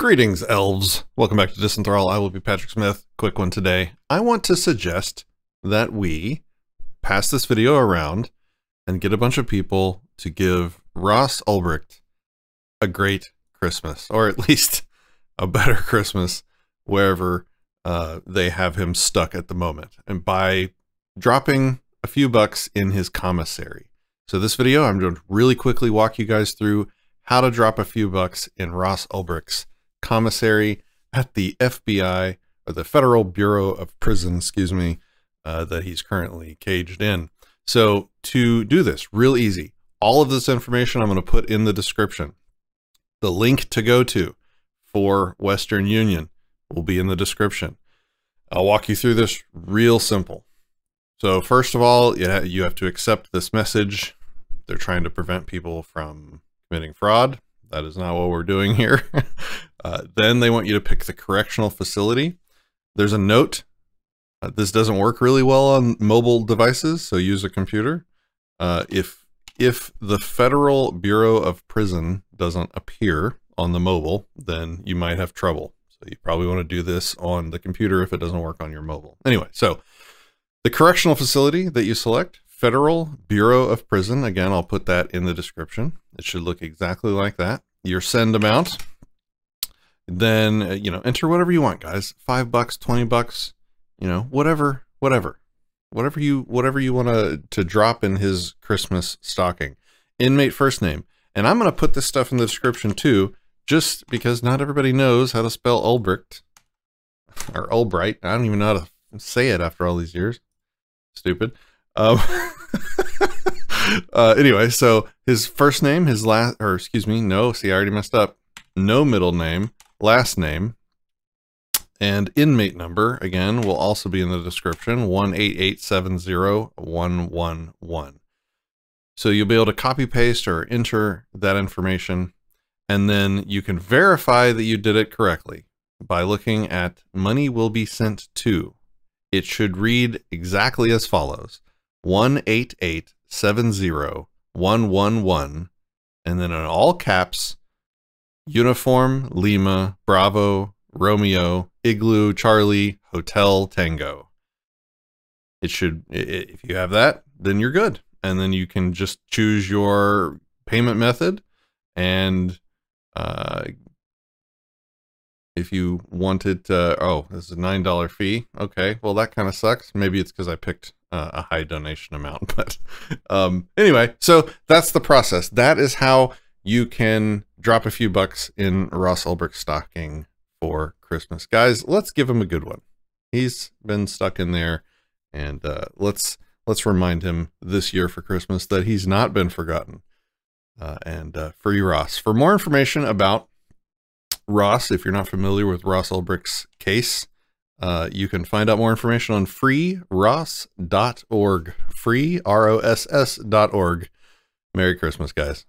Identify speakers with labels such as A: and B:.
A: Greetings, elves. Welcome back to Disenthrall. I will be Patrick Smith. Quick one today. I want to suggest that we pass this video around and get a bunch of people to give Ross Ulbricht a great Christmas, or at least a better Christmas wherever uh, they have him stuck at the moment, and by dropping a few bucks in his commissary. So this video, I'm going to really quickly walk you guys through how to drop a few bucks in Ross Ulbricht's commissary at the FBI or the Federal Bureau of Prison, excuse me, uh, that he's currently caged in. So to do this, real easy. All of this information I'm going to put in the description. The link to go to for Western Union will be in the description. I'll walk you through this real simple. So first of all, you have to accept this message. They're trying to prevent people from committing fraud. That is not what we're doing here. uh, then they want you to pick the correctional facility. There's a note. Uh, this doesn't work really well on mobile devices, so use a computer. Uh, if if the Federal Bureau of Prison doesn't appear on the mobile, then you might have trouble. So you probably want to do this on the computer if it doesn't work on your mobile. Anyway, so the correctional facility that you select, Federal Bureau of Prison. Again, I'll put that in the description. It should look exactly like that. Your send amount. Then, uh, you know, enter whatever you want, guys. Five bucks, 20 bucks, you know, whatever, whatever. Whatever you whatever you want to to drop in his Christmas stocking. Inmate first name. And I'm going to put this stuff in the description too just because not everybody knows how to spell Ulbricht or Ulbright. I don't even know how to say it after all these years. Stupid. Um, uh, anyway, so his first name, his last, or excuse me, no, see, I already messed up. No middle name, last name, and inmate number, again, will also be in the description, 188701111. So you'll be able to copy paste or enter that information and then you can verify that you did it correctly by looking at money will be sent to. It should read exactly as follows 188701111 and then in all caps uniform Lima Bravo Romeo Igloo Charlie Hotel Tango. It should if you have that then you're good and then you can just choose your payment method and uh, if you wanted to, oh, this is a $9 fee. Okay, well, that kind of sucks. Maybe it's because I picked uh, a high donation amount. But um, anyway, so that's the process. That is how you can drop a few bucks in Ross Ulbricht stocking for Christmas. Guys, let's give him a good one. He's been stuck in there, and uh, let's let's remind him this year for Christmas that he's not been forgotten uh, and uh, Free Ross. For more information about Ross, if you're not familiar with Ross Ulbricht's case, uh, you can find out more information on freeross.org. Free, R O S S dot org. Merry Christmas, guys.